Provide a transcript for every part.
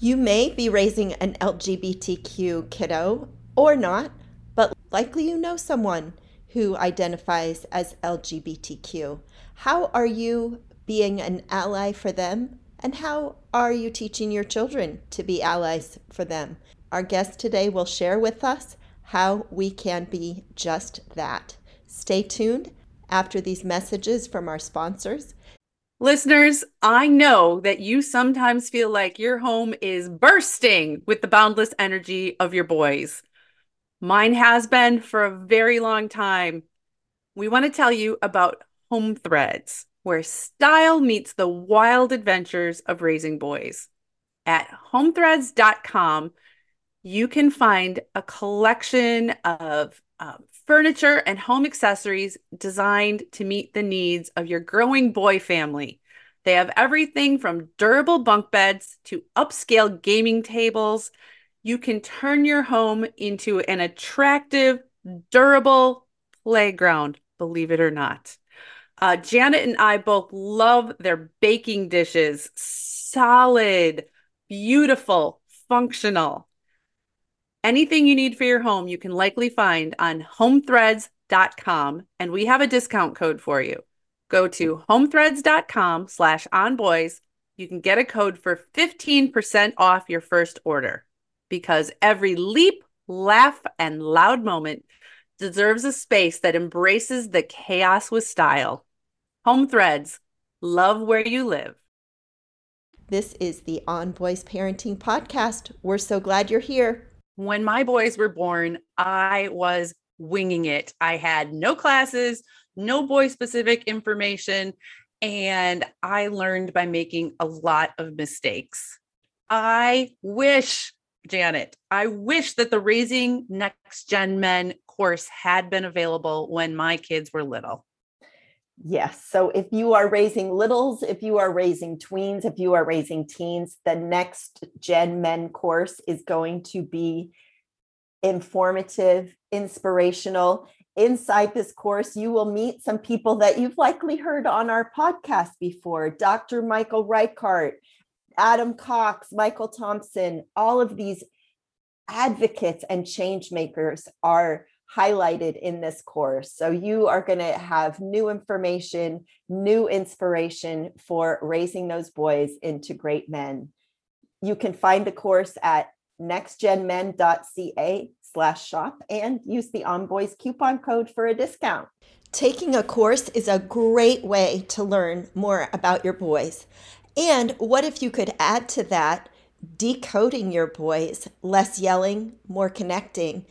You may be raising an LGBTQ kiddo or not, but likely you know someone who identifies as LGBTQ. How are you being an ally for them? And how are you teaching your children to be allies for them? Our guest today will share with us how we can be just that. Stay tuned after these messages from our sponsors. Listeners, I know that you sometimes feel like your home is bursting with the boundless energy of your boys. Mine has been for a very long time. We want to tell you about Home Threads, where style meets the wild adventures of raising boys. At homethreads.com, you can find a collection of um, furniture and home accessories designed to meet the needs of your growing boy family. They have everything from durable bunk beds to upscale gaming tables. You can turn your home into an attractive, durable playground, believe it or not. Uh, Janet and I both love their baking dishes. Solid, beautiful, functional. Anything you need for your home, you can likely find on homethreads.com. And we have a discount code for you. Go to homethreads.com slash onboys. You can get a code for 15% off your first order because every leap, laugh, and loud moment deserves a space that embraces the chaos with style. Home Threads, love where you live. This is the On Boys Parenting Podcast. We're so glad you're here when my boys were born, I was winging it. I had no classes, no boy specific information, and I learned by making a lot of mistakes. I wish, Janet, I wish that the Raising Next Gen Men course had been available when my kids were little. Yes. So if you are raising littles, if you are raising tweens, if you are raising teens, the next Gen Men course is going to be informative, inspirational. Inside this course, you will meet some people that you've likely heard on our podcast before Dr. Michael Reichert, Adam Cox, Michael Thompson, all of these advocates and change makers are highlighted in this course. So you are going to have new information, new inspiration for raising those boys into great men. You can find the course at nextgenmen.ca slash shop and use the OnBoys coupon code for a discount. Taking a course is a great way to learn more about your boys. And what if you could add to that decoding your boys, less yelling, more connecting,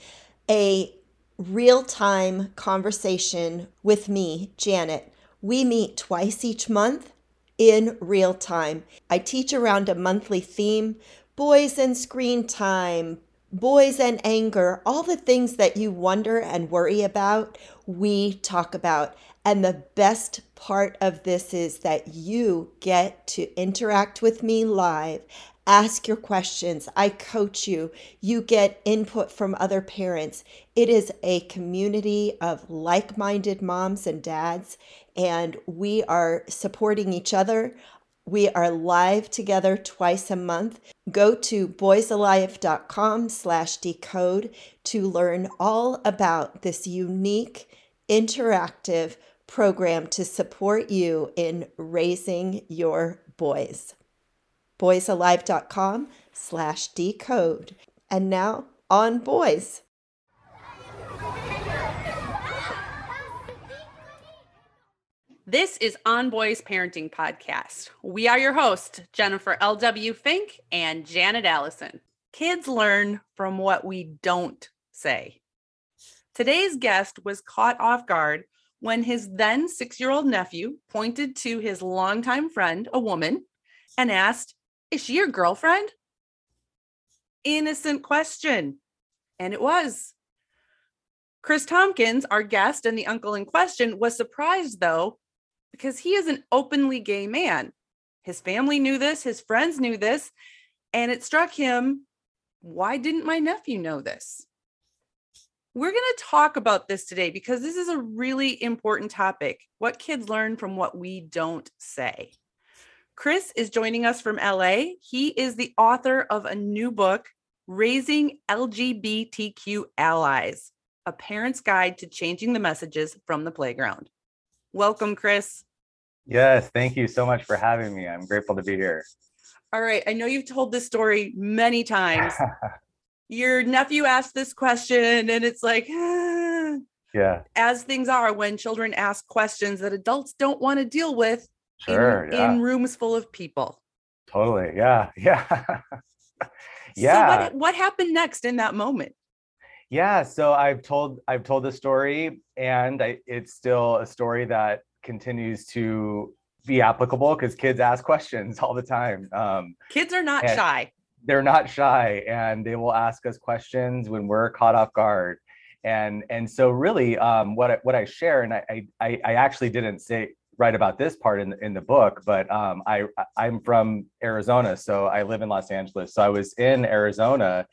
a real time conversation with me, Janet. We meet twice each month in real time. I teach around a monthly theme boys and screen time, boys and anger, all the things that you wonder and worry about, we talk about. And the best part of this is that you get to interact with me live ask your questions. I coach you. You get input from other parents. It is a community of like minded moms and dads, and we are supporting each other. We are live together twice a month. Go to boysalive.com slash decode to learn all about this unique, interactive program to support you in raising your boys boysalive.com slash decode. And now on boys. This is On Boys Parenting Podcast. We are your hosts, Jennifer L.W. Fink and Janet Allison. Kids learn from what we don't say. Today's guest was caught off guard when his then six year old nephew pointed to his longtime friend, a woman, and asked is she your girlfriend? Innocent question. And it was. Chris Tompkins, our guest and the uncle in question, was surprised though, because he is an openly gay man. His family knew this, his friends knew this, and it struck him why didn't my nephew know this? We're going to talk about this today because this is a really important topic what kids learn from what we don't say. Chris is joining us from LA. He is the author of a new book, Raising LGBTQ Allies A Parent's Guide to Changing the Messages from the Playground. Welcome, Chris. Yes, thank you so much for having me. I'm grateful to be here. All right. I know you've told this story many times. Your nephew asked this question, and it's like, ah. yeah, as things are when children ask questions that adults don't want to deal with sure, in, yeah. in rooms full of people. Totally. Yeah. Yeah. yeah. So what, what happened next in that moment? Yeah. So I've told I've told the story, and I, it's still a story that continues to be applicable because kids ask questions all the time. Um, kids are not shy. They're not shy, and they will ask us questions when we're caught off guard. And and so really, um, what I, what I share, and I, I I actually didn't say write about this part in in the book, but um, I I'm from Arizona, so I live in Los Angeles. So I was in Arizona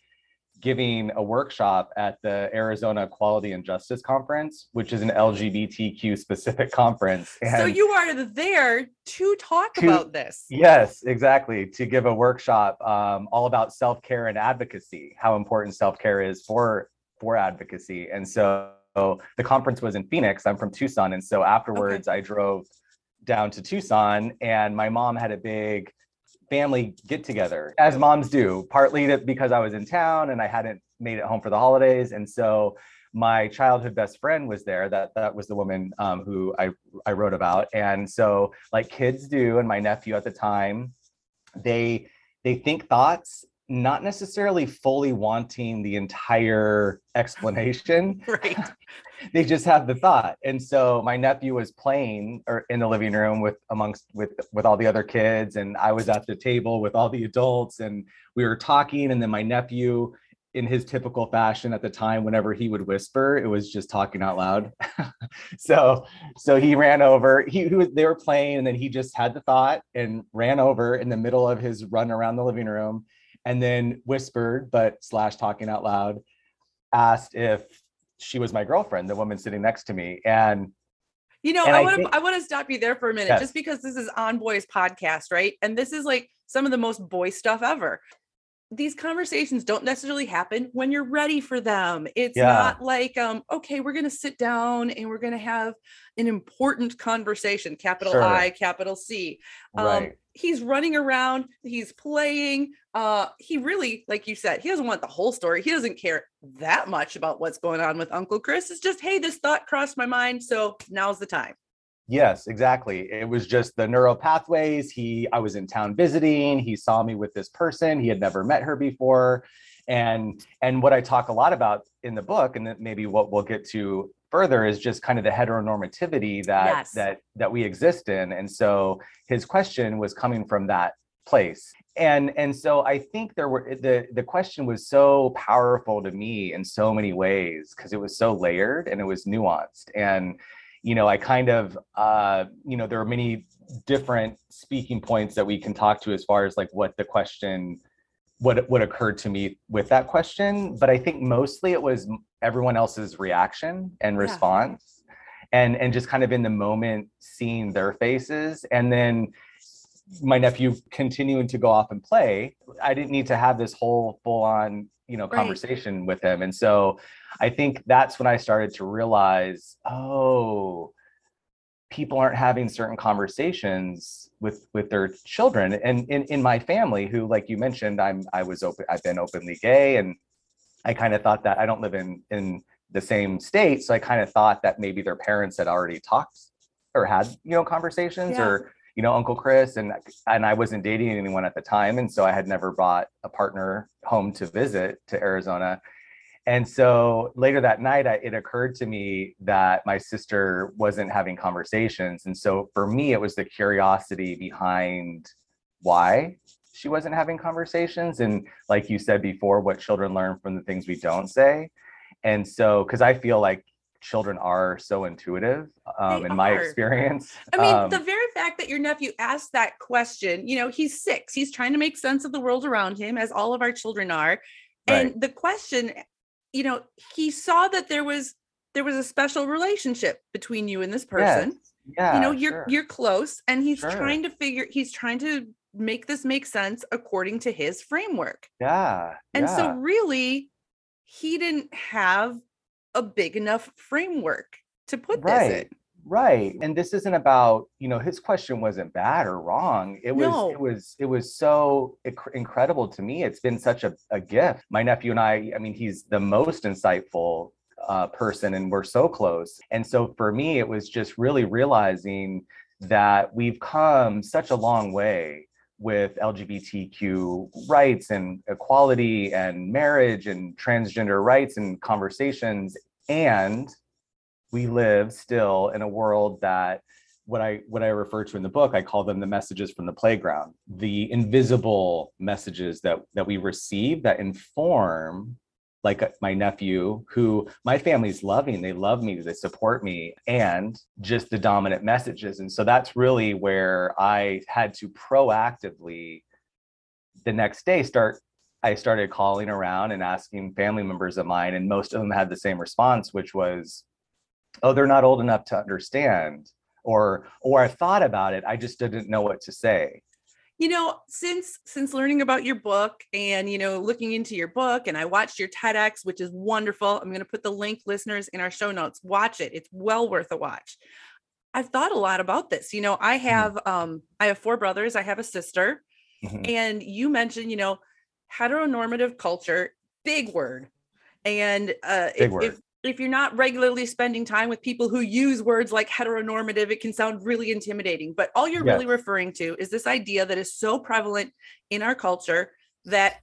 giving a workshop at the Arizona Quality and Justice Conference, which is an LGBTQ specific conference. And so you are there to talk to, about this. Yes, exactly. To give a workshop um, all about self care and advocacy, how important self care is for for advocacy. And so the conference was in Phoenix. I'm from Tucson, and so afterwards okay. I drove down to Tucson, and my mom had a big family get together, as moms do, partly because I was in town and I hadn't made it home for the holidays. And so my childhood best friend was there. That that was the woman um, who I I wrote about. And so, like kids do, and my nephew at the time, they they think thoughts not necessarily fully wanting the entire explanation. right. they just have the thought. And so my nephew was playing or in the living room with amongst with with all the other kids and I was at the table with all the adults and we were talking and then my nephew in his typical fashion at the time whenever he would whisper it was just talking out loud so so he ran over he, he was they were playing and then he just had the thought and ran over in the middle of his run around the living room and then whispered, but slash talking out loud, asked if she was my girlfriend, the woman sitting next to me. And you know, I want to I want to stop you there for a minute, yes. just because this is on boys podcast, right? And this is like some of the most boy stuff ever these conversations don't necessarily happen when you're ready for them. It's yeah. not like, um, okay, we're going to sit down and we're going to have an important conversation, capital sure. I, capital C. Um, right. He's running around, he's playing. Uh, he really, like you said, he doesn't want the whole story. He doesn't care that much about what's going on with Uncle Chris. It's just, hey, this thought crossed my mind. So now's the time. Yes, exactly. It was just the neural pathways. He, I was in town visiting. He saw me with this person. He had never met her before, and and what I talk a lot about in the book, and maybe what we'll get to further is just kind of the heteronormativity that yes. that that we exist in. And so his question was coming from that place. And and so I think there were the the question was so powerful to me in so many ways because it was so layered and it was nuanced and you know, I kind of, uh, you know, there are many different speaking points that we can talk to as far as like what the question, what what occurred to me with that question. But I think mostly it was everyone else's reaction and response, yeah. and and just kind of in the moment seeing their faces, and then my nephew continuing to go off and play. I didn't need to have this whole full on you know conversation right. with him and so i think that's when i started to realize oh people aren't having certain conversations with with their children and in, in my family who like you mentioned i'm i was open i've been openly gay and i kind of thought that i don't live in in the same state so i kind of thought that maybe their parents had already talked or had you know conversations yeah. or you know uncle chris and and i wasn't dating anyone at the time and so i had never brought a partner home to visit to arizona and so later that night I, it occurred to me that my sister wasn't having conversations and so for me it was the curiosity behind why she wasn't having conversations and like you said before what children learn from the things we don't say and so because i feel like children are so intuitive um, in my experience. I mean, um, the very fact that your nephew asked that question, you know, he's six, he's trying to make sense of the world around him, as all of our children are. And right. the question, you know, he saw that there was there was a special relationship between you and this person. Yes. Yeah. you know, you're sure. you're close and he's Sure. trying to figure he's trying to make this make sense according to his framework. yeah. And so really he didn't have a big enough framework to put this right. in. Right. And this isn't about, you know, his question wasn't bad or wrong. It was No. it was it was so inc- incredible to me. It's been such a, a gift. My nephew and I, I mean, he's the most insightful uh, person and we're so close. And so for me, it was just really realizing that we've come such a long way with LGBTQ rights and equality and marriage and transgender rights and conversations. And we live still in a world that what I what I refer to in the book, I call them the messages from the playground, the invisible messages that that we receive that inform like uh, my nephew who my family's loving they love me they support me and just the dominant messages. And so that's really where i had to proactively the next day start i started calling around and asking family members of mine and most of them had the same response which was oh they're not old enough to understand or or i thought about it i just didn't know what to say you know since since learning about your book and you know looking into your book and i watched your tedx which is wonderful i'm going to put the link listeners in our show notes watch it it's well worth a watch i've thought a lot about this you know i have um i have four brothers i have a sister Mhm. and you mentioned you know heteronormative culture big word and uh Big if, word. if if you're not regularly spending time with people who use words like heteronormative, it can sound really intimidating. But all you're really referring to is this idea that is so prevalent in our culture that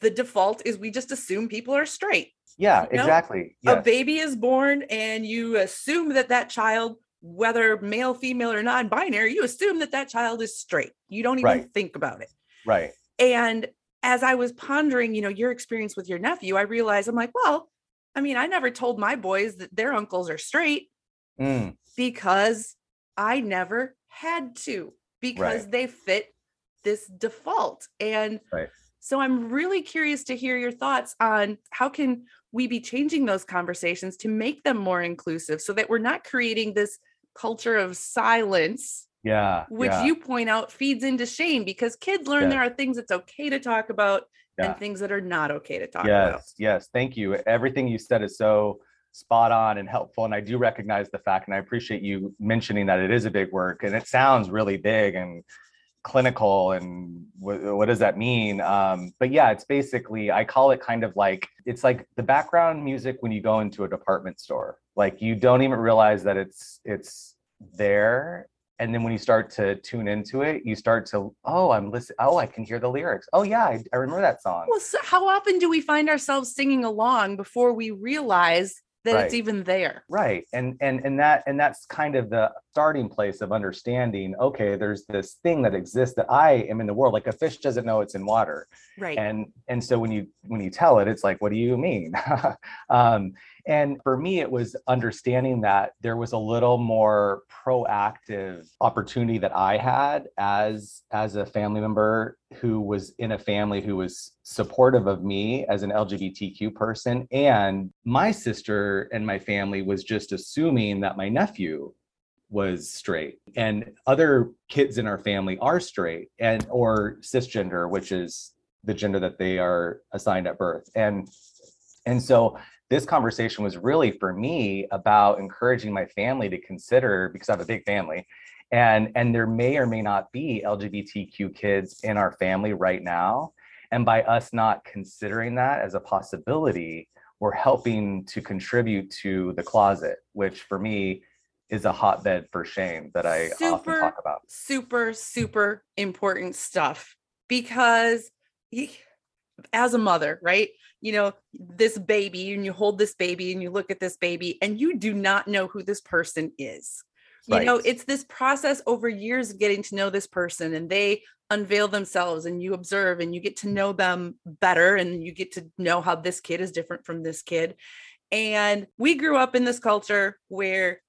the default is we just assume people are straight. yeah You know, exactly A baby is born and you assume that that child, whether male, female, or non binary, you assume that that child is straight. You don't even Right. think about it. right And as I was pondering, you know, your experience with your nephew, I realized I'm like, well, I mean, I never told my boys that their uncles are straight Mm, because I never had to because Right. they fit this default. And Right. so I'm really curious to hear your thoughts on how can we be changing those conversations to make them more inclusive so that we're not creating this culture of silence yeah which yeah. you point out feeds into shame because kids learn there are things it's okay to talk about Yeah. and things that are not okay to talk about. yes yes thank you everything you said is so spot on and helpful and i do recognize the fact and i appreciate you mentioning that it is a big work and it sounds really big and clinical and what, what does that mean um, but yeah it's basically i call it kind of like it's like the background music when you go into a department store like you don't even realize that it's it's there and then when you start to tune into it you start to oh i'm listening oh i can hear the lyrics. Oh yeah i, I remember that song. Well, so how often do we find ourselves singing along before we realize that it's even there? right and and and that and that's kind of the starting place of understanding okay there's this thing that exists that i am in the world like a fish doesn't know it's in water. Right. and and so when you when you tell it it's like what do you mean? Um and for me it was understanding that there was a little more proactive opportunity that i had as as a family member who was in a family who was supportive of me as an lgbtq person. And my sister and my family was just assuming that my nephew was straight and other kids in our family are straight and or cisgender which is the gender that they are assigned at birth. And and so this conversation was really for me about encouraging my family to consider because i have a big family and and there may or may not be lgbtq kids in our family right now. And by us not considering that as a possibility we're helping to contribute to the closet which for me is a hotbed for shame that i often Super talk about. super super important stuff because y- as a mother right? You know this baby and you hold this baby and you look at this baby and you do not know who this person is. You know it's this process over years of getting to know this person and they unveil themselves and you observe and you get to mm. know them better and you get to know how this kid is different from this kid. And we grew up in this culture where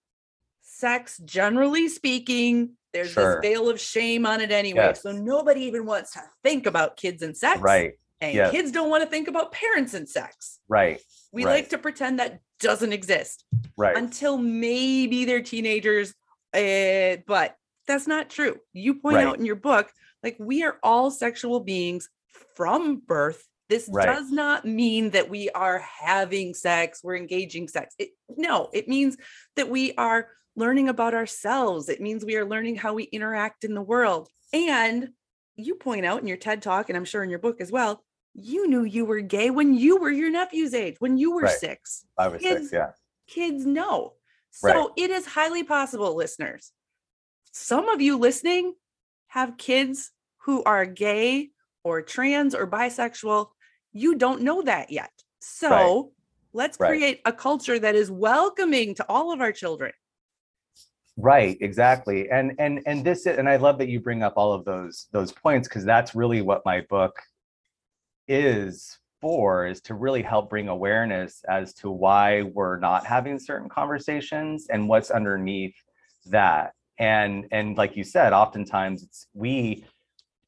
sex generally speaking there's Sure. this veil of shame on it anyway. So nobody even wants to think about kids and sex. Right and kids don't want to think about parents and sex right we Right. like to pretend that doesn't exist right until maybe they're teenagers Uh, but that's not true. You point Right. out in your book, like we are all sexual beings from birth. This Right. does not mean that we are having sex, we're engaging sex. It, no, it means that we are learning about ourselves. It means we are learning how we interact in the world. And you point out in your TED talk, and I'm sure in your book as well, you knew you were gay when you were your nephew's age, when you were Right. six Five or Kids- six, yeah. kids know. So Right. it is highly possible, listeners. Some of you listening have kids who are gay or trans or bisexual. You don't know that yet. So let's Right. create a culture that is welcoming to all of our children. Right, exactly. And and and this and I love that you bring up all of those those points because that's really what my book is for is to really help bring awareness as to why we're not having certain conversations and what's underneath that. And and like you said, oftentimes it's we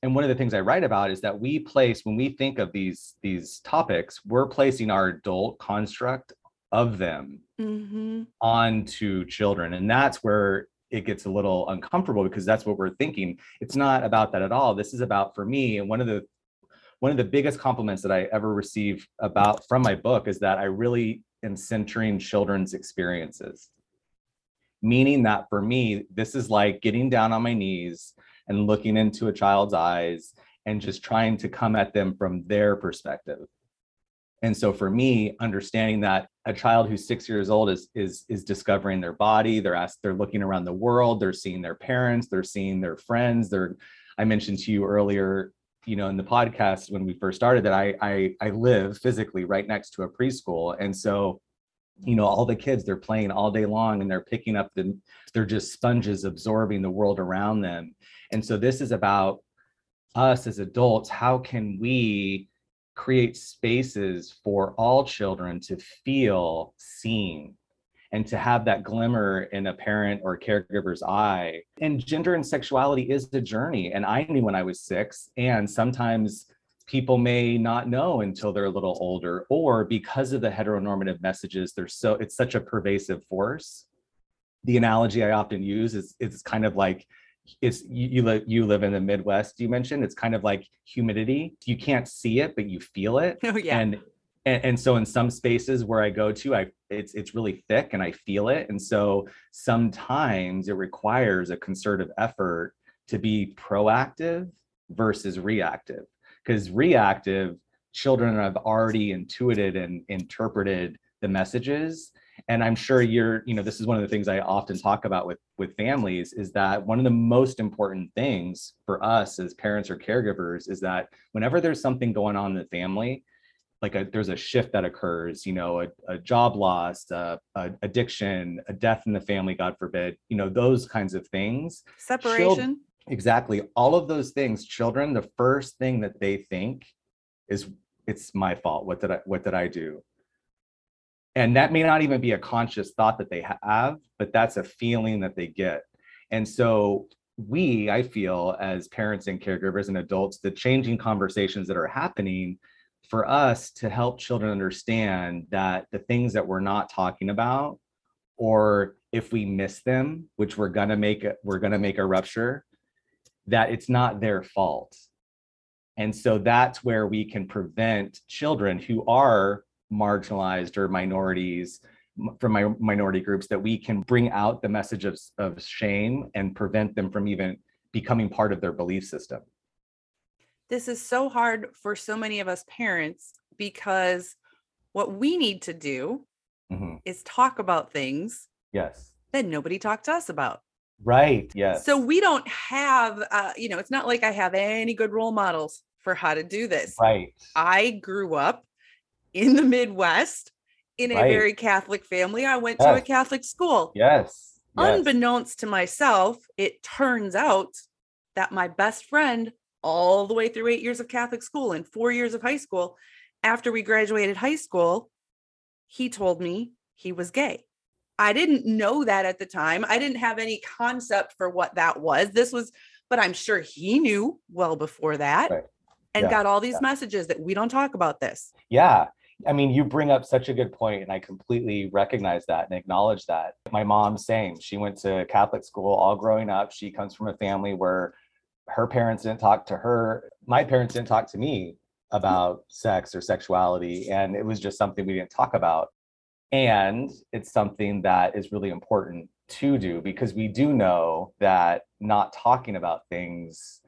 and one of the things I write about is that we place when we think of these these topics, we're placing our adult construct of them Mm-hmm. onto children and that's where it gets a little uncomfortable because that's what we're thinking it's not about that at all this is about for me and one of the one of the biggest compliments that i ever receive about from my book is that i really am centering children's experiences. Meaning that for me this is like getting down on my knees and looking into a child's eyes and just trying to come at them from their perspective. And so for me understanding that a child who's six years old is is is discovering their body they're asked they're looking around the world they're seeing their parents they're seeing their friends they're i mentioned to you earlier you know in the podcast when we first started that i i, I live physically right next to a preschool. And so you know all the kids they're playing all day long and they're picking up the they're just sponges absorbing the world around them. And so this is about us as adults. How can we create spaces for all children to feel seen and to have that glimmer in a parent or caregiver's eye. And gender and sexuality is a journey. And I knew when I was six, and sometimes people may not know until they're a little older, or because of the heteronormative messages, there's so it's such a pervasive force. The analogy I often use is it's kind of like it's you you, li- you live in the Midwest. You mentioned it's kind of like humidity. You can't see it, but you feel it. Oh, yeah. And, and and so in some spaces where I go to, I it's it's really thick and I feel it. And so sometimes it requires a concerted effort to be proactive versus reactive. Because reactive children have already intuited and interpreted the messages and i'm sure you're you know this is one of the things i often talk about with with families is that one of the most important things for us as parents or caregivers is that whenever there's something going on in the family like a, there's a shift that occurs you know a, a job loss a, a addiction a death in the family god forbid you know those kinds of things. Separation. exactly all of those things children the first thing that they think is it's my fault. What did i what did i do? And that may not even be a conscious thought that they have but that's a feeling that they get. And so we i feel as parents and caregivers and adults the changing conversations that are happening for us to help children understand that the things that we're not talking about or if we miss them which we're going to make it we're going to make a rupture that it's not their fault. And so that's where we can prevent children who are marginalized or minorities from my minority groups that we can bring out the message of, of shame and prevent them from even becoming part of their belief system this is so hard for so many of us parents because what we need to do Mhm. is talk about things yes that nobody talked to us about. right yes So we don't have, uh, you know, it's not like I have any good role models for how to do this. right I grew up in the Midwest in a Right. very Catholic family. I went to a Catholic school. yes yes. Unbeknownst to myself, it turns out that my best friend, all the way through eight years of Catholic school and four years of high school, after we graduated high school, he told me he was gay. I didn't know that at the time. I didn't have any concept for what that was. This was, but I'm sure he knew well before that Right. and Yeah, got all these yeah. messages that we don't talk about this. Yeah. I mean, you bring up such a good point, and I completely recognize that and acknowledge that. My mom, same. She went to Catholic school all growing up. She comes from a family where her parents didn't talk to her. My parents didn't talk to me about sex or sexuality, and it was just something we didn't talk about. And it's something that is really important to do because we do know that not talking about things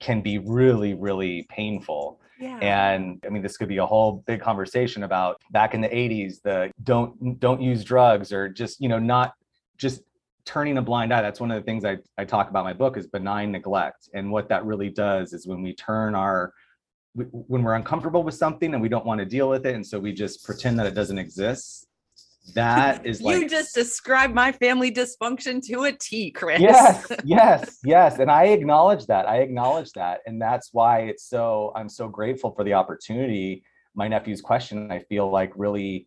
can be really, really painful. Yeah. And I mean, this could be a whole big conversation about back in the 80s, the don't don't use drugs or just, you know, not just turning a blind eye. That's one of the things I, I talk about in my book is benign neglect. And what that really does is when we turn our when we're uncomfortable with something and we don't want to deal with it, and so we just pretend that it doesn't exist, that is like you just described my family dysfunction to a T, Chris. yes yes yes and i acknowledge that i acknowledge that and that's why it's so i'm so grateful for the opportunity my nephew's question i feel like really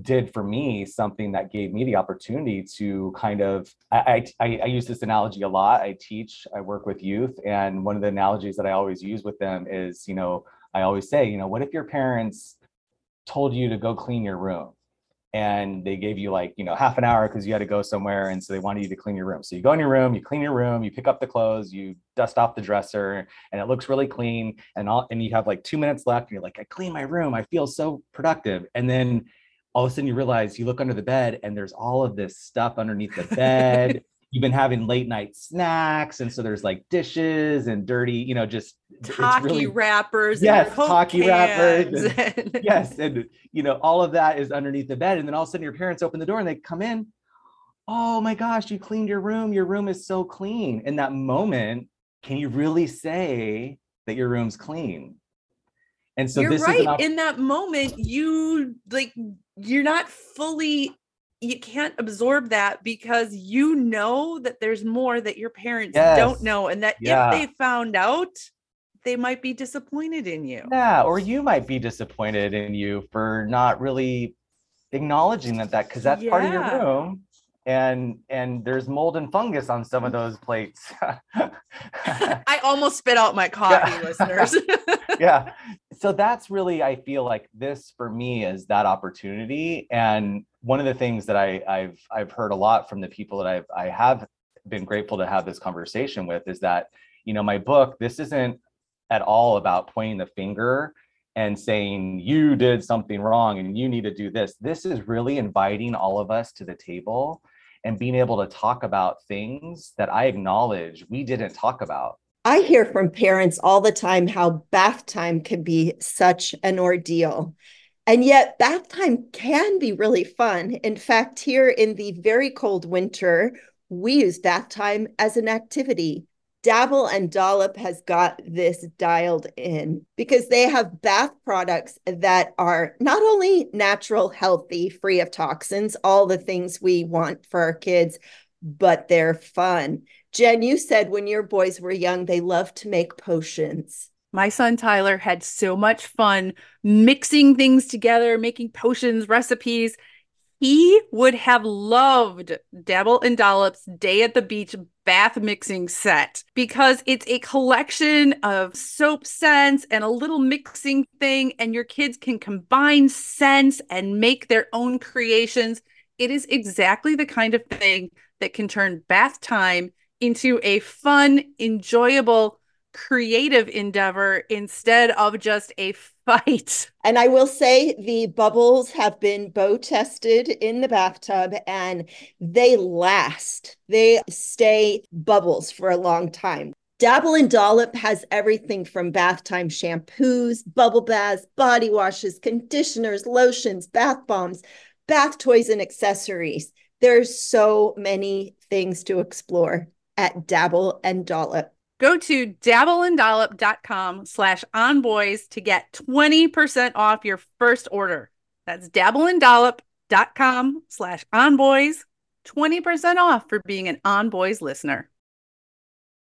did for me something that gave me the opportunity to kind of I, I i use this analogy a lot. I teach i work with youth and one of the analogies that i always use with them is you know i always say you know what if your parents told you to go clean your room? And they gave you like you know half an hour because you had to go somewhere and so they wanted you to clean your room. So you go in your room you clean your room you pick up the clothes you dust off the dresser and it looks really clean and all and you have like two minutes left and you're like i clean my room i feel so productive. And then all of a sudden you realize you look under the bed and there's all of this stuff underneath the bed. You've been having late night snacks, and so there's like dishes and dirty, you know, just Taki really, wrappers. Yes, Taki wrappers. And, yes, and you know, all of that is underneath the bed. And then all of a sudden your parents open the door and they come in. Oh my gosh, you cleaned your room. Your room is so clean. In that moment, can you really say that your room's clean? And so you're right. Op- in that moment, you like you're not fully you can't absorb that because you know that there's more that your parents yes. don't know and that yeah. if they found out they might be disappointed in you yeah or you might be disappointed in you for not really acknowledging that that because that's yeah. part of your room and and there's mold and fungus on some of those plates i almost spit out my coffee yeah. listeners yeah so that's really i feel like this for me is that opportunity. And one of the things that i i've i've heard a lot from the people that i've i have been grateful to have this conversation with is that you know my book this isn't at all about pointing the finger and saying you did something wrong and you need to do this. This is really inviting all of us to the table and being able to talk about things that i acknowledge we didn't talk about I hear from parents all the time how bath time can be such an ordeal. And yet, bath time can be really fun. In fact, here in the very cold winter, we use bath time as an activity. Dabble and Dollop has got this dialed in because they have bath products that are not only natural, healthy, free of toxins, all the things we want for our kids, but they're fun. Jen, you said when your boys were young, they loved to make potions. My son Tyler had so much fun mixing things together, making potions, recipes. He would have loved Dabble and Dollop's Day at the Beach bath mixing set because it's a collection of soap scents and a little mixing thing, and your kids can combine scents and make their own creations. It is exactly the kind of thing that can turn bath time into a fun, enjoyable, creative endeavor instead of just a fight. And I will say the bubbles have been bow tested in the bathtub and they last. They stay bubbles for a long time. Dabble and Dollop has everything from bath time shampoos, bubble baths, body washes, conditioners, lotions, bath bombs, bath toys, and accessories. There's so many things to explore at Dabble and Dollop. Go to dabbleanddollop.com slash onboys to get 20% off your first order. That's dabbleanddollop.com slash onboys, 20% off for being an onboys listener.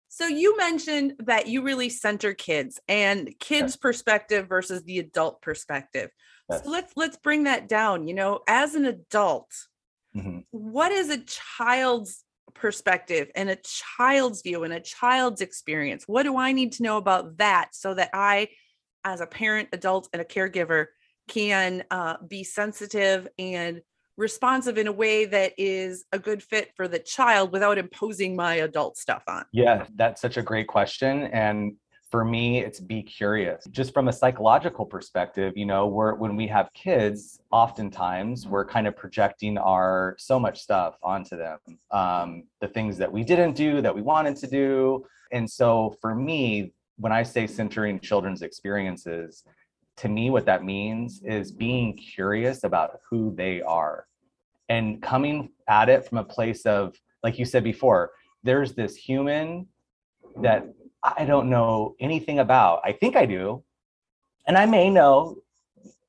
So you mentioned that you really center kids and kids yes. perspective versus the adult perspective. Yes. So let's let's bring that down. You know, as an adult, mm-hmm. what is a child's perspective and a child's view and a child's experience. What do I need to know about that so that I, as a parent, adult, and a caregiver, can uh, be sensitive and responsive in a way that is a good fit for the child without imposing my adult stuff on? Yeah, that's such a great question. And for me, it's be curious. Just from a psychological perspective, you know, we're when we have kids, oftentimes we're kind of projecting our so much stuff onto them. Um, the things that we didn't do that we wanted to do. And so for me, when I say centering children's experiences, to me, what that means is being curious about who they are and coming at it from a place of, like you said before, there's this human that I don't know anything about. I think I do. And I may know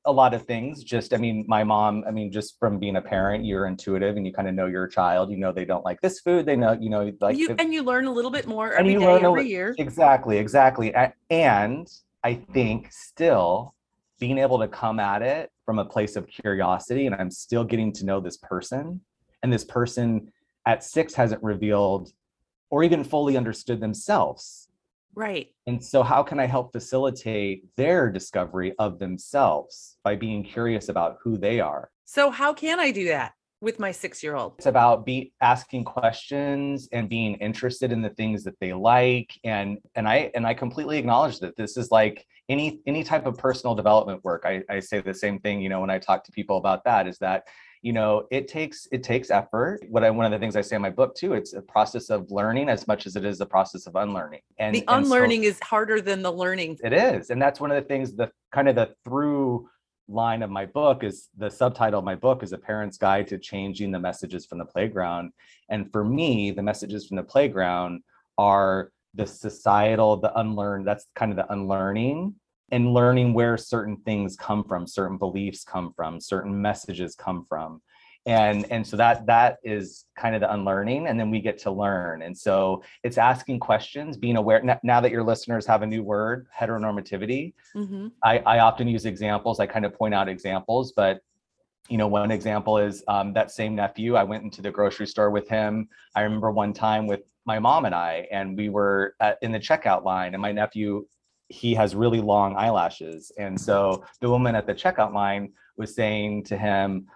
a lot of things. Just, I mean, my mom, I mean, just from being a parent, you're intuitive and you kind of know your child. You know, they don't like this food. They know, you know, like. You, and you learn a little bit more every day, every year. Exactly, exactly. And I think still being able to come at it from a place of curiosity and I'm still getting to know this person and this person at 6 hasn't revealed or even fully understood themselves. Right. And so how can I help facilitate their discovery of themselves by being curious about who they are? So how can I do that? with my six year old it's about be asking questions and being interested in the things that they like and and i and i completely acknowledge that this is like any any type of personal development work i, I say the same thing you know when i talk to people about that is that you know it takes it takes effort. What i one of the things i say in my book too it's a process of learning as much as it is a process of unlearning. And the unlearning and so, is harder than the learning. It is. And that's one of the things the kind of the through line of my book is the subtitle of my book is a parent's guide to changing the messages from the playground. And for me the messages from the playground are the societal the unlearned that's kind of the unlearning and learning where certain things come from certain beliefs come from certain messages come from. And and so that that is kind of the unlearning and then we get to learn. And so it's asking questions being aware now that your listeners have a new word heteronormativity mm-hmm. I, I often use examples i kind of point out examples but you know one example is um, that same nephew i went into the grocery store with him. I remember one time with my mom and i and we were at, in the checkout line and my nephew he has really long eyelashes and so mm-hmm. the woman at the checkout line was saying to him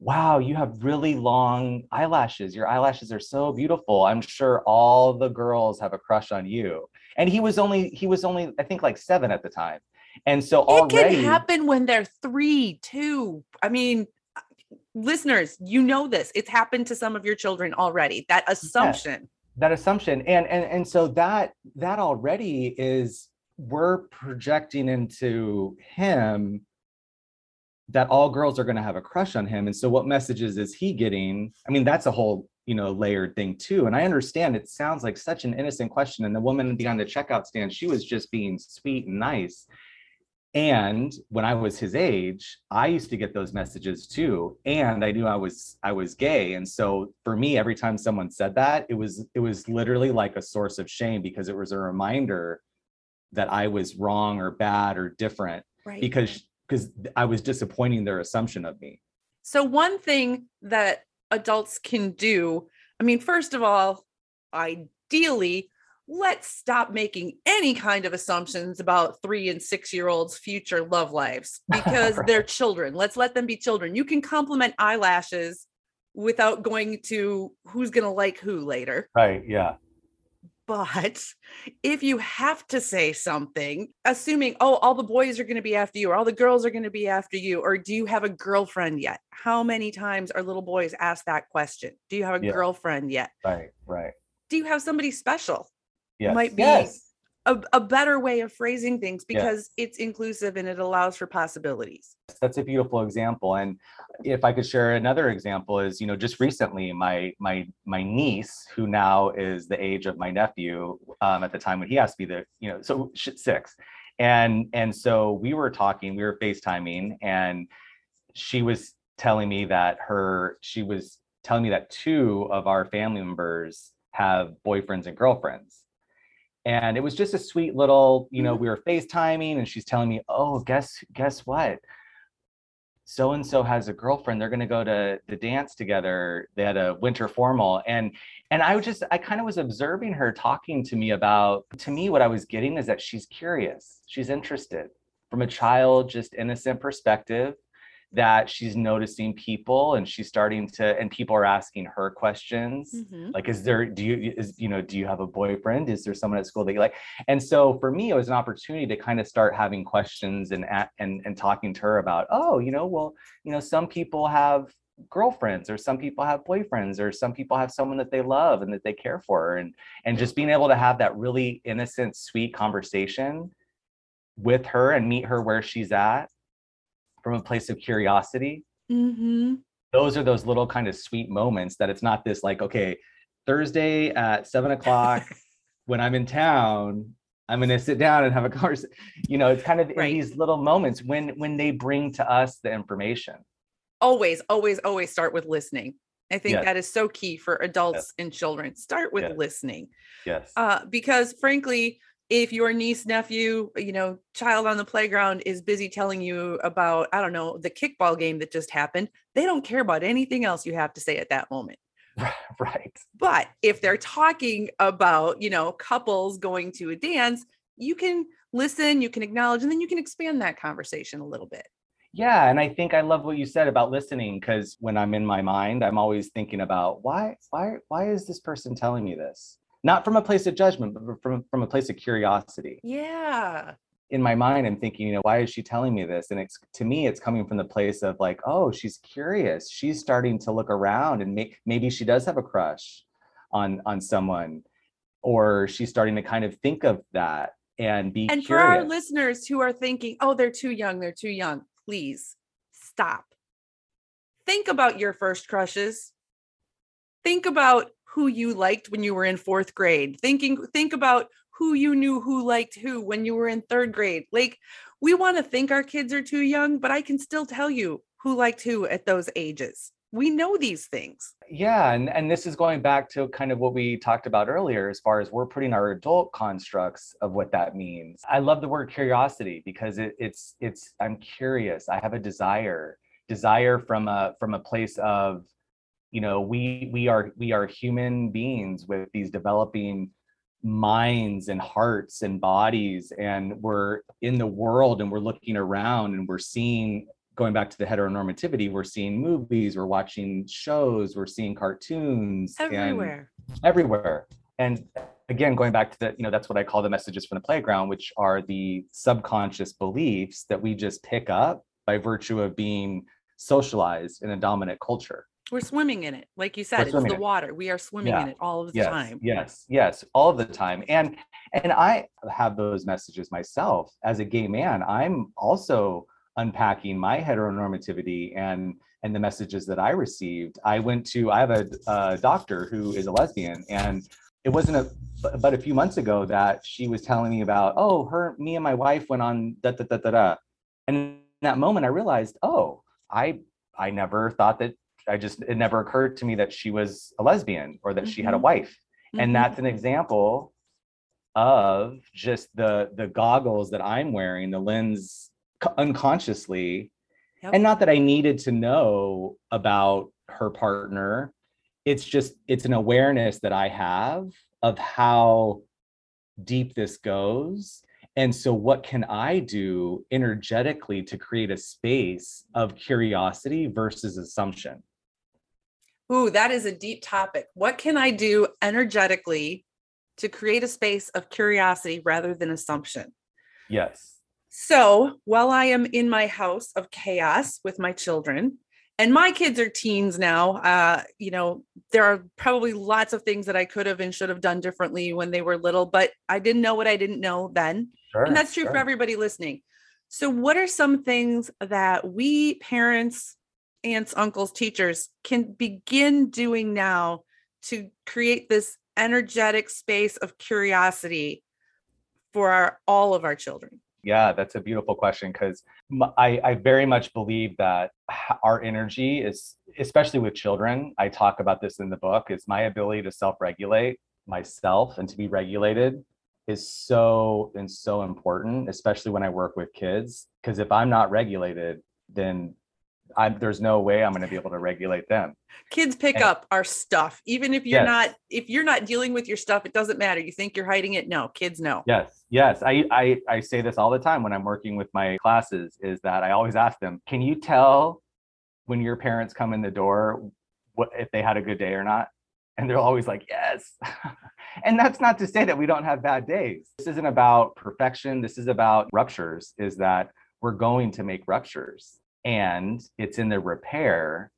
wow, you have really long eyelashes. Your eyelashes are so beautiful. I'm sure all the girls have a crush on you. And he was only, he was only, I think like seven at the time. And so it already, can happen when they're three, two. I mean, listeners, you know this. It's happened to some of your children already. That assumption. that assumption. And and and so that that already is we're projecting into him that all girls are going to have a crush on him. And so what messages is he getting? I mean that's a whole you know layered thing too. And i understand it sounds like such an innocent question. And the woman behind the checkout stand she was just being sweet and nice. And when i was his age i used to get those messages too. And i knew i was i was gay. And so for me every time someone said that it was it was literally like a source of shame because it was a reminder that i was wrong or bad or different right. because because I was disappointing their assumption of me. So, one thing that adults can do, I mean, first of all, ideally, let's stop making any kind of assumptions about three and six year olds' future love lives because right. they're children. Let's let them be children. You can compliment eyelashes without going to who's going to like who later. Right. Yeah. But if you have to say something, assuming, oh, all the boys are going to be after you, or all the girls are going to be after you, or do you have a girlfriend yet? How many times are little boys asked that question? Do you have a yeah. girlfriend yet? Right, right. Do you have somebody special? Yes. Might be yes a, a better way of phrasing things because yeah. it's inclusive and it allows for possibilities that's a beautiful example and if i could share another example is you know just recently my my my niece who now is the age of my nephew um, at the time when he has to be the you know so six and and so we were talking we were facetiming and she was telling me that her she was telling me that two of our family members have boyfriends and girlfriends and it was just a sweet little you know mm-hmm. we were facetiming and she's telling me oh guess guess what? So and so has a girlfriend. They're going to go to the dance together. They had a winter formal. And and i was just i kind of was observing her talking to me about to me what i was getting is that she's curious. She's interested. From a child, just innocent perspective that she's noticing people and she's starting to and people are asking her questions. Mm-hmm. like is there do you is you know do you have a boyfriend? Is there someone at school that you like? And so for me it was an opportunity to kind of start having questions and and and talking to her about oh you know well you know some people have girlfriends or some people have boyfriends or some people have someone that they love and that they care for. And and just being able to have that really innocent sweet conversation with her and meet her where she's at from a place of curiosity mm-hmm. those are those little kind of sweet moments that it's not this like okay thursday at seven o'clock when i'm in town i'm going to sit down and have a conversation you know it's kind of right. in these little moments when when they bring to us the information always always always start with listening i think yes. that is so key for adults yes. and children start with yes. listening yes uh, because frankly if your niece nephew you know child on the playground is busy telling you about i don't know the kickball game that just happened they don't care about anything else you have to say at that moment. Right. But if they're talking about you know couples going to a dance you can listen you can acknowledge and then you can expand that conversation a little bit. Yeah and i think i love what you said about listening because when i'm in my mind i'm always thinking about why why why is this person telling me this not from a place of judgment, but from, from a place of curiosity. Yeah. In my mind, I'm thinking, you know, why is she telling me this? And it's to me, it's coming from the place of like, oh, she's curious. She's starting to look around and may, maybe she does have a crush on on someone, or she's starting to kind of think of that and be and curious. for our listeners who are thinking, oh, they're too young, they're too young, please stop. Think about your first crushes. Think about who you liked when you were in fourth grade. Thinking think about who you knew who liked who when you were in third grade. Like we want to think our kids are too young but i can still tell you who liked who at those ages. We know these things. Yeah and, and this is going back to kind of what we talked about earlier as far as we're putting our adult constructs of what that means. I love the word curiosity because it, it's it's i'm curious. I have a desire desire from a from a place of you know we we are we are human beings with these developing minds and hearts and bodies and we're in the world and we're looking around and we're seeing going back to the heteronormativity we're seeing movies we're watching shows we're seeing cartoons everywhere. everywhere. And again going back to the you know that's what i call the messages from the playground which are the subconscious beliefs that we just pick up by virtue of being socialized in a dominant culture we're swimming in it. Like you said, it's the water. We are swimming yeah. in it all of the yes, time. Yes, yes, all of the time. And and I have those messages myself as a gay man. I'm also unpacking my heteronormativity and and the messages that I received. I went to I have a, a doctor who is a lesbian and it wasn't a but a few months ago that she was telling me about oh her me and my wife went on da da da da da and in that moment I realized oh I I never thought that I just it never occurred to me that she was a lesbian or that mm-hmm. she had a mm-hmm. wife. Mm-hmm. And that's an example of just the the goggles that I'm wearing, the lens unconsciously. Yep. And not that I needed to know about her partner. It's just it's an awareness that I have of how deep this goes and so, what can I do energetically to create a space of curiosity versus assumption? Ooh, that is a deep topic. What can I do energetically to create a space of curiosity rather than assumption? Yes. So while I am in my house of chaos with my children, and my kids are teens now, uh, you know, there are probably lots of things that I could have and should have done differently when they were little, but I didn't know what I didn't know then. Sure, and that's true sure. for everybody listening. So, what are some things that we parents, aunts, uncles, teachers can begin doing now to create this energetic space of curiosity for our, all of our children? Yeah, that's a beautiful question because I, I very much believe that our energy is, especially with children, I talk about this in the book, is my ability to self regulate myself and to be regulated is so and so important, especially when I work with kids. Because if I'm not regulated, then I, there's no way I'm going to be able to regulate them. Kids pick and, up our stuff, even if you're yes. not if you're not dealing with your stuff. It doesn't matter. You think you're hiding it? No, kids know. Yes, yes. I I I say this all the time when I'm working with my classes. Is that I always ask them, can you tell when your parents come in the door what if they had a good day or not? And they're always like, yes. and that's not to say that we don't have bad days. This isn't about perfection. This is about ruptures. Is that we're going to make ruptures and it's in the repair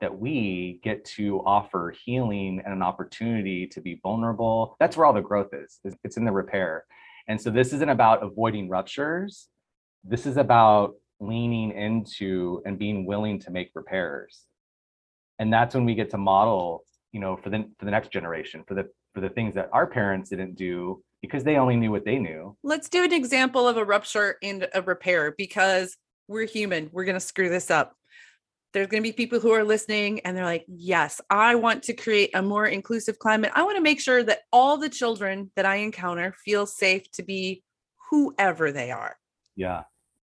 that we get to offer healing and an opportunity to be vulnerable. That's where all the growth is. It's in the repair. And so this isn't about avoiding ruptures. This is about leaning into and being willing to make repairs. And that's when we get to model, you know, for the for the next generation, for the for the things that our parents didn't do because they only knew what they knew. Let's do an example of a rupture and a repair because we're human. We're going to screw this up. There's going to be people who are listening and they're like, yes, I want to create a more inclusive climate. I want to make sure that all the children that I encounter feel safe to be whoever they are. Yeah.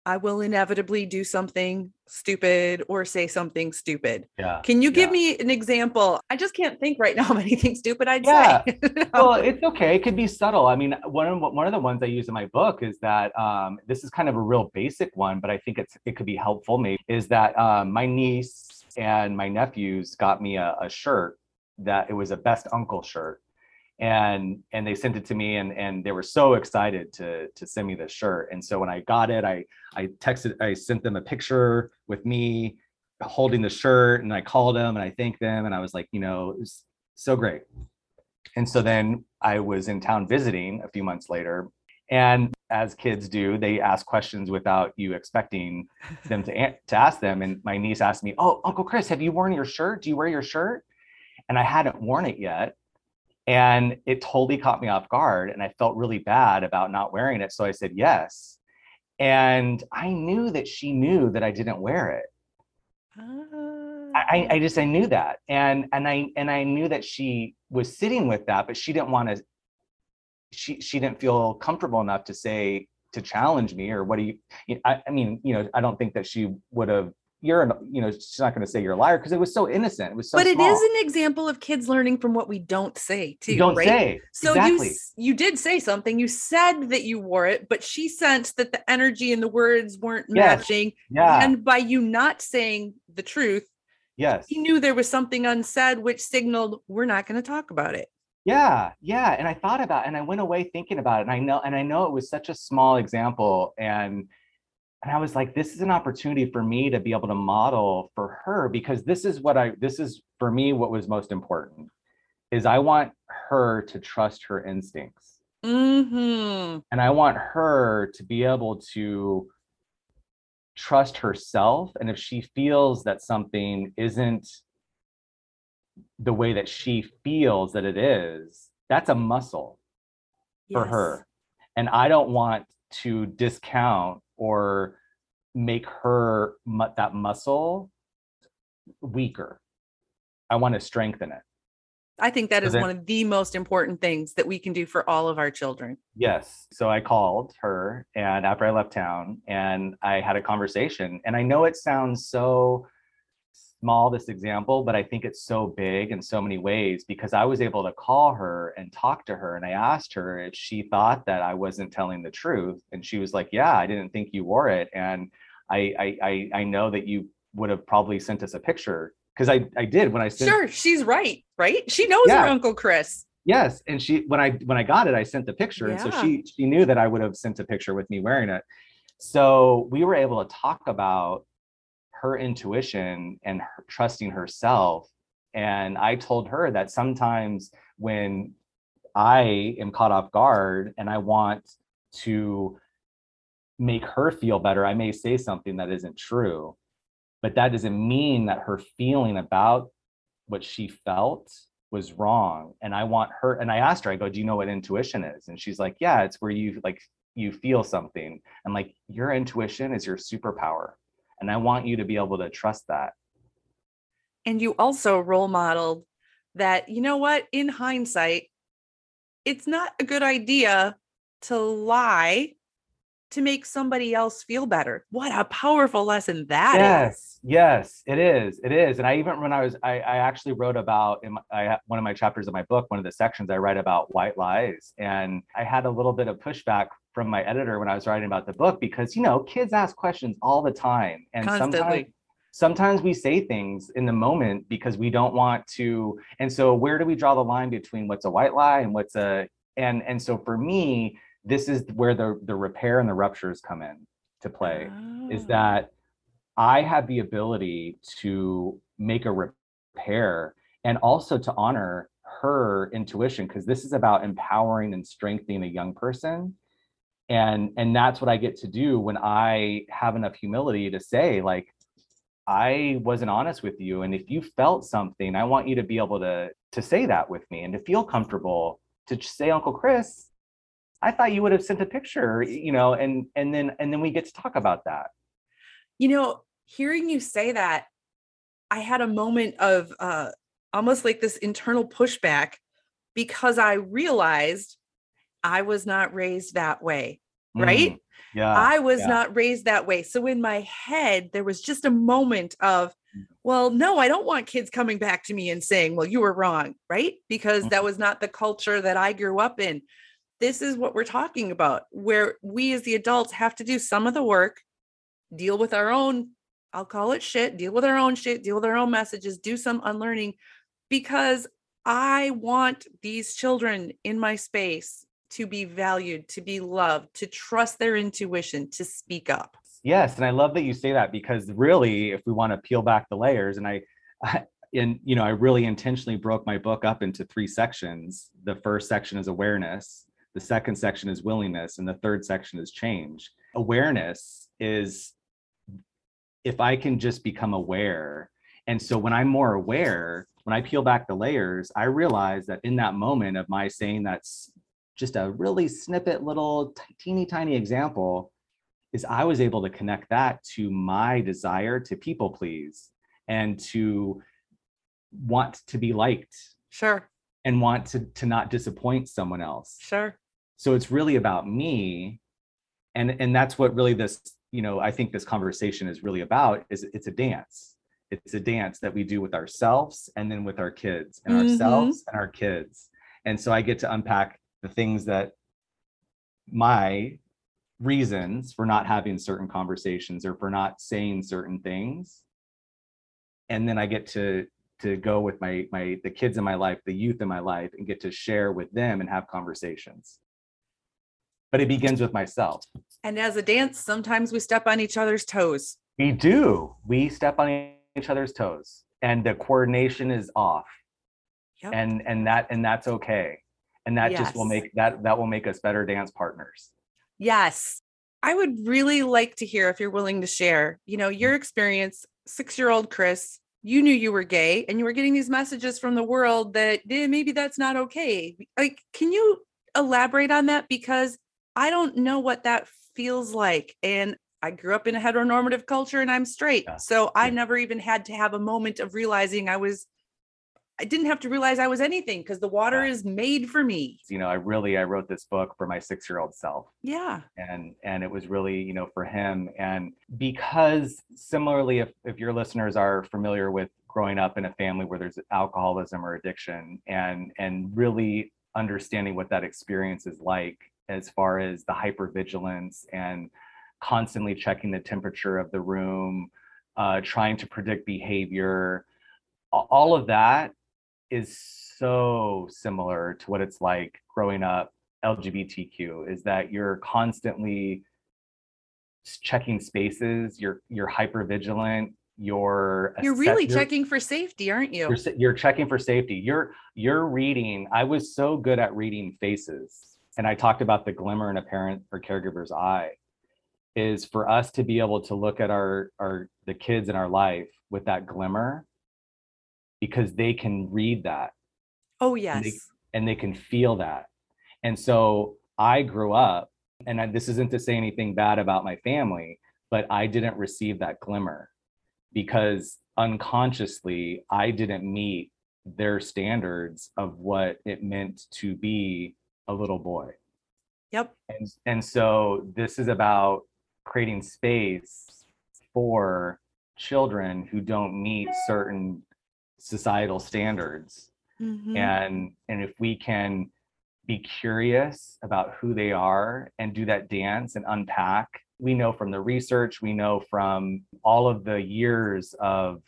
I will inevitably do something stupid or say something stupid. Yeah. Can you give yeah. me an example? I just can't think right now of anything stupid I'd yeah. say. well, it's okay. It could be subtle. I mean, one of one of the ones I use in my book is that um, this is kind of a real basic one, but I think it's it could be helpful. Maybe is that um, my niece and my nephews got me a, a shirt that it was a best uncle shirt and and they sent it to me and and they were so excited to to send me this shirt. And so when i got it i i texted i sent them a picture with me holding the shirt and i called them and i thanked them and i was like you know it was so great. And so then i was in town visiting a few months later and as kids do they ask questions without you expecting them to, to ask them. And my niece asked me oh uncle chris have you worn your shirt? Do you wear your shirt? And i hadn't worn it yet and it totally caught me off guard. And I felt really bad about not wearing it. So I said yes. And I knew that she knew that I didn't wear it. I, I ah. just I knew that. And and I and I knew that she was sitting with that, but she didn't want to she she didn't feel comfortable enough to say to challenge me or what do you, you know, I, I mean, you know, I don't think that she would have you're an, you know, she's not going to say you're a liar because it was so innocent. It was so. But small. it is an example of kids learning from what we don't say too. You don't right? say. So exactly. you you did say something. You said that you wore it, but she sensed that the energy and the words weren't yes. matching. Yeah. And by you not saying the truth, yes, he knew there was something unsaid, which signaled we're not going to talk about it. Yeah, yeah. And I thought about, it and I went away thinking about it, and I know, and I know it was such a small example, and and i was like this is an opportunity for me to be able to model for her because this is what i this is for me what was most important is i want her to trust her instincts mm-hmm. and i want her to be able to trust herself and if she feels that something isn't the way that she feels that it is that's a muscle yes. for her and i don't want to discount or make her that muscle weaker. I want to strengthen it. I think that is then, one of the most important things that we can do for all of our children. Yes. So I called her and after I left town and I had a conversation and I know it sounds so small this example, but I think it's so big in so many ways because I was able to call her and talk to her. And I asked her if she thought that I wasn't telling the truth. And she was like, Yeah, I didn't think you wore it. And I I I know that you would have probably sent us a picture because I I did when I sent Sure, she's right, right? She knows yeah. her Uncle Chris. Yes. And she when I when I got it, I sent the picture. Yeah. And so she she knew that I would have sent a picture with me wearing it. So we were able to talk about her intuition and her, trusting herself. And I told her that sometimes when I am caught off guard and I want to make her feel better, I may say something that isn't true. But that doesn't mean that her feeling about what she felt was wrong. And I want her, and I asked her, I go, Do you know what intuition is? And she's like, Yeah, it's where you like you feel something. I'm like, Your intuition is your superpower. And I want you to be able to trust that. And you also role modeled that, you know what, in hindsight, it's not a good idea to lie to make somebody else feel better. What a powerful lesson that yes, is. Yes, it is. It is. And I even when I was I, I actually wrote about in my, I, one of my chapters of my book, one of the sections I write about white lies, and I had a little bit of pushback from my editor when I was writing about the book because you know kids ask questions all the time, and Constantly. sometimes sometimes we say things in the moment because we don't want to and so where do we draw the line between what's a white lie and what's a and and so for me this is where the the repair and the ruptures come in to play is Oh. that i have the ability to make a repair and also to honor her intuition because this is about empowering and strengthening a young person and and that's what i get to do when i have enough humility to say like I wasn't honest with you. And if you felt something, I want you to be able to to say that with me and to feel comfortable to say, Uncle Chris, I thought you would have sent a picture, you know, and and then and then we get to talk about that. You know, hearing you say that, I had a moment of uh almost like this internal pushback because I realized I was not raised that way, right? Mm, yeah. I was yeah. not raised that way. So in my head, there was just a moment of, well, no, I don't want kids coming back to me and saying, well, you were wrong, right? Because that was not the culture that I grew up in. This is what we're talking about, where we as the adults have to do some of the work, deal with our own, I'll call it shit, deal with our own shit, deal with our own messages, do some unlearning, because I want these children in my space to be valued, to be loved, to trust their intuition, to speak up. Yes, and I love that you say that because really, if we want to peel back the layers, and I, I and you know, I really intentionally broke my book up into three sections. The first section is awareness, the second section is willingness, and the third section is change. Awareness is if I can just become aware. And so when I'm more aware, when I peel back the layers, I realize that in that moment of my saying that's just a really snippet little t- teeny tiny example is I was able to connect that to my desire to people please and to want to be liked Sure, and want to, to not disappoint someone else. sure. So it's really about me. And, and that's what really this, you know, I think this conversation is really about is it's a dance. It's a dance that we do with ourselves and then with our kids and Mhm. ourselves and our kids. And so I get to unpack the things that my reasons for not having certain conversations or for not saying certain things and then i get to to go with my my the kids in my life the youth in my life and get to share with them and have conversations but it begins with myself And as a dance, sometimes we step on each other's toes. we do we step on each other's toes and the coordination is off Yep. and and that and that's okay and that just will make that that will make us better dance partners Yes. I would really like to hear if you're willing to share, you know, your experience, six year old Chris, you knew you were gay and you were getting these messages from the world that eh, maybe that's not okay. Like, can you elaborate on that? Because I don't know what that feels like. And I grew up in a heteronormative culture and I'm straight. Yeah. So I Yeah. never even had to have a moment of realizing I was, I didn't have to realize I was anything because the water Yeah. is made for me. you know i really i wrote this book for my six year old self Yeah. and and it was really you know for him and because similarly if, if your listeners are familiar with growing up in a family where there's alcoholism or addiction and and really understanding what that experience is like as far as the hypervigilance and constantly checking the temperature of the room uh, trying to predict behavior all of that is so similar to what it's like growing up LGBTQ is that you're constantly checking spaces, you're you're hyper vigilant, you're You're really you're- checking for safety, aren't you? you're, you're checking for safety. You're you're reading. I was so good at reading faces, and I talked about the glimmer in a parent or caregiver's eye. Is for us to be able to look at our our the kids in our life with that glimmer, because they can read that Oh, and yes. they- and they can feel that. And so I grew up, and I, this isn't to say anything bad about my family, but I didn't receive that glimmer because unconsciously I didn't meet their standards of what it meant to be a little boy. Yep. And and so this is about creating space for children who don't meet certain societal standards. Mm-hmm. And and if we can be curious about who they are and do that dance and unpack. We know from the research, we know from all of the years of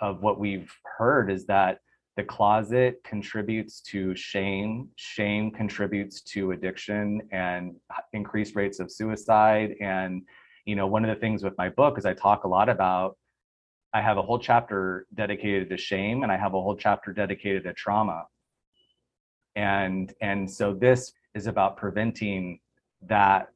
of what we've heard is that the closet contributes to shame shame contributes to addiction and increased rates of suicide. And you know one of the things with my book is i talk a lot about i have a whole chapter dedicated to shame and i have a whole chapter dedicated to trauma. And and so this is about preventing that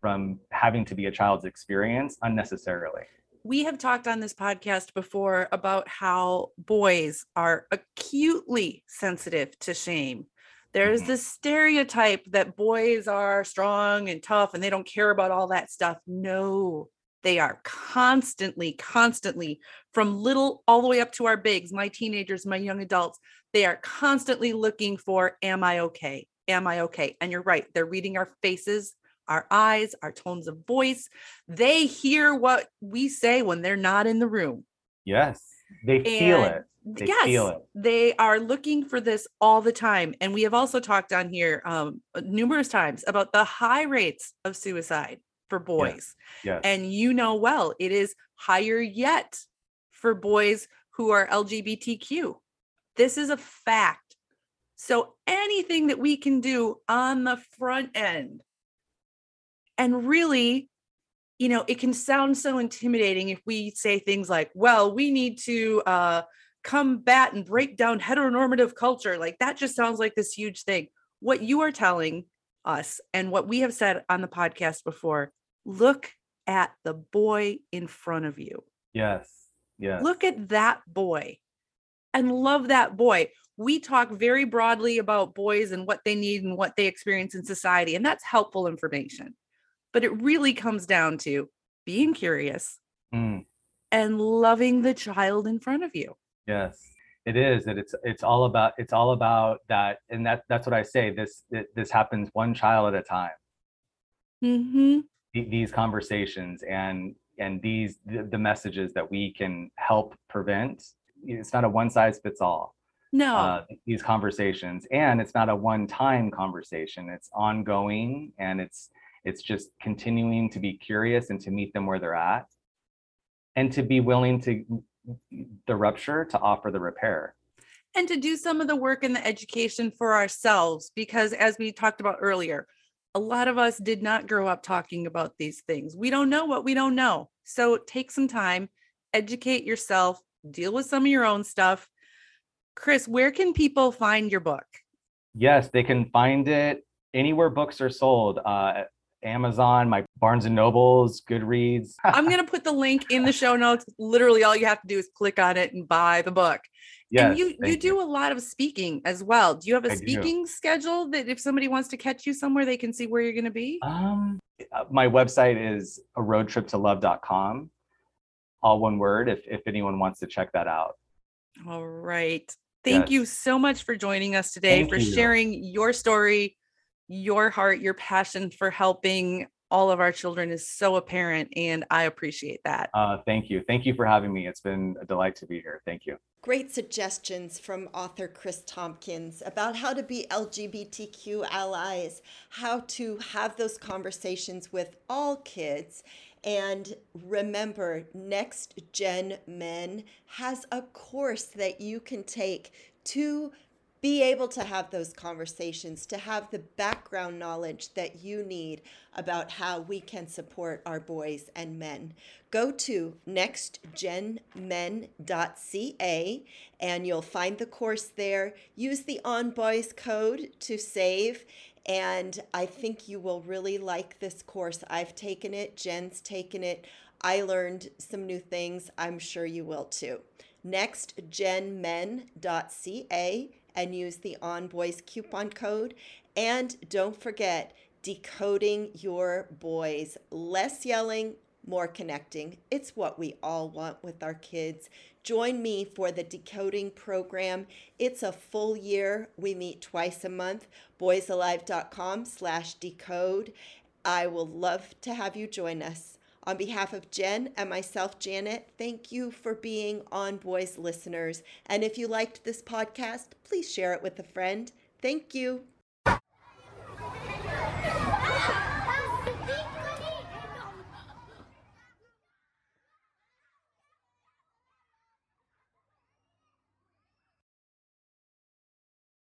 from having to be a child's experience unnecessarily we have talked on this podcast before about how boys are acutely sensitive to shame there's mm-hmm. this stereotype that boys are strong and tough and they don't care about all that stuff no they are constantly constantly from little all the way up to our bigs my teenagers my young adults they are constantly looking for, Am I okay? Am I okay? And you're right. They're reading our faces, our eyes, our tones of voice. They hear what we say when they're not in the room. Yes. They and feel it. They yes, feel it. They are looking for this all the time. And we have also talked on here um, numerous times about the high rates of suicide for boys. Yes. yes. And you know well, it is higher yet for boys who are LGBTQ. This is a fact. So anything that we can do on the front end, and really, you know, it can sound so intimidating if we say things like, well, we need to uh, combat and break down heteronormative culture. Like that just sounds like this huge thing. What you are telling us and what we have said on the podcast before look at the boy in front of you. Yes. Yes. Look at that boy and love that boy. We talk very broadly about boys and what they need and what they experience in society, and that's helpful information. But it really comes down to being curious mm. and loving the child in front of you. Yes, it is. And it's it's all about it's all about that, and that that's what I say. This this happens one child at a time. Mm-hmm. These conversations and and these the, the messages that we can help prevent it's not a one size fits all no uh, these conversations and it's not a one time conversation it's ongoing and it's it's just continuing to be curious and to meet them where they're at and to be willing to the rupture to offer the repair and to do some of the work in the education for ourselves because as we talked about earlier a lot of us did not grow up talking about these things we don't know what we don't know so take some time educate yourself deal with some of your own stuff. Chris, where can people find your book? Yes, they can find it anywhere books are sold. Uh, Amazon, my Barnes and Nobles, Goodreads. I'm going to put the link in the show notes. Literally, all you have to do is click on it and buy the book. Yes, and you you do a lot of speaking as well. Do you have a I speaking do. schedule that if somebody wants to catch you somewhere, they can see where you're going to be? Um, uh, my website is a road trip to love.com all one word if, if anyone wants to check that out. All right. Thank yes. you so much for joining us today, Thank for you. sharing your story, your heart, your passion for helping all of our children is so apparent, and I appreciate that. Uh, thank you. Thank you for having me. It's been a delight to be here. Thank you. Great suggestions from author Chris Tompkins about how to be LGBTQ allies, how to have those conversations with all kids, and remember, Next Gen Men has a course that you can take to be able to have those conversations, to have the background knowledge that you need about how we can support our boys and men. Go to nextgenmen.ca and you'll find the course there. Use the On Boys code to save and I think you will really like this course. I've taken it, Jen's taken it. I learned some new things. I'm sure you will too. NextGenMen.ca and use the On Boys coupon code. And don't forget, decoding your boys. Less yelling, more connecting. It's what we all want with our kids. Join me for the decoding program. It's a full year. We meet twice a month. boysalive.com slash decode. I will love to have you join us. On behalf of Jen and myself, Janet, thank you for being on Boys listeners. And if you liked this podcast, please share it with a friend. Thank you.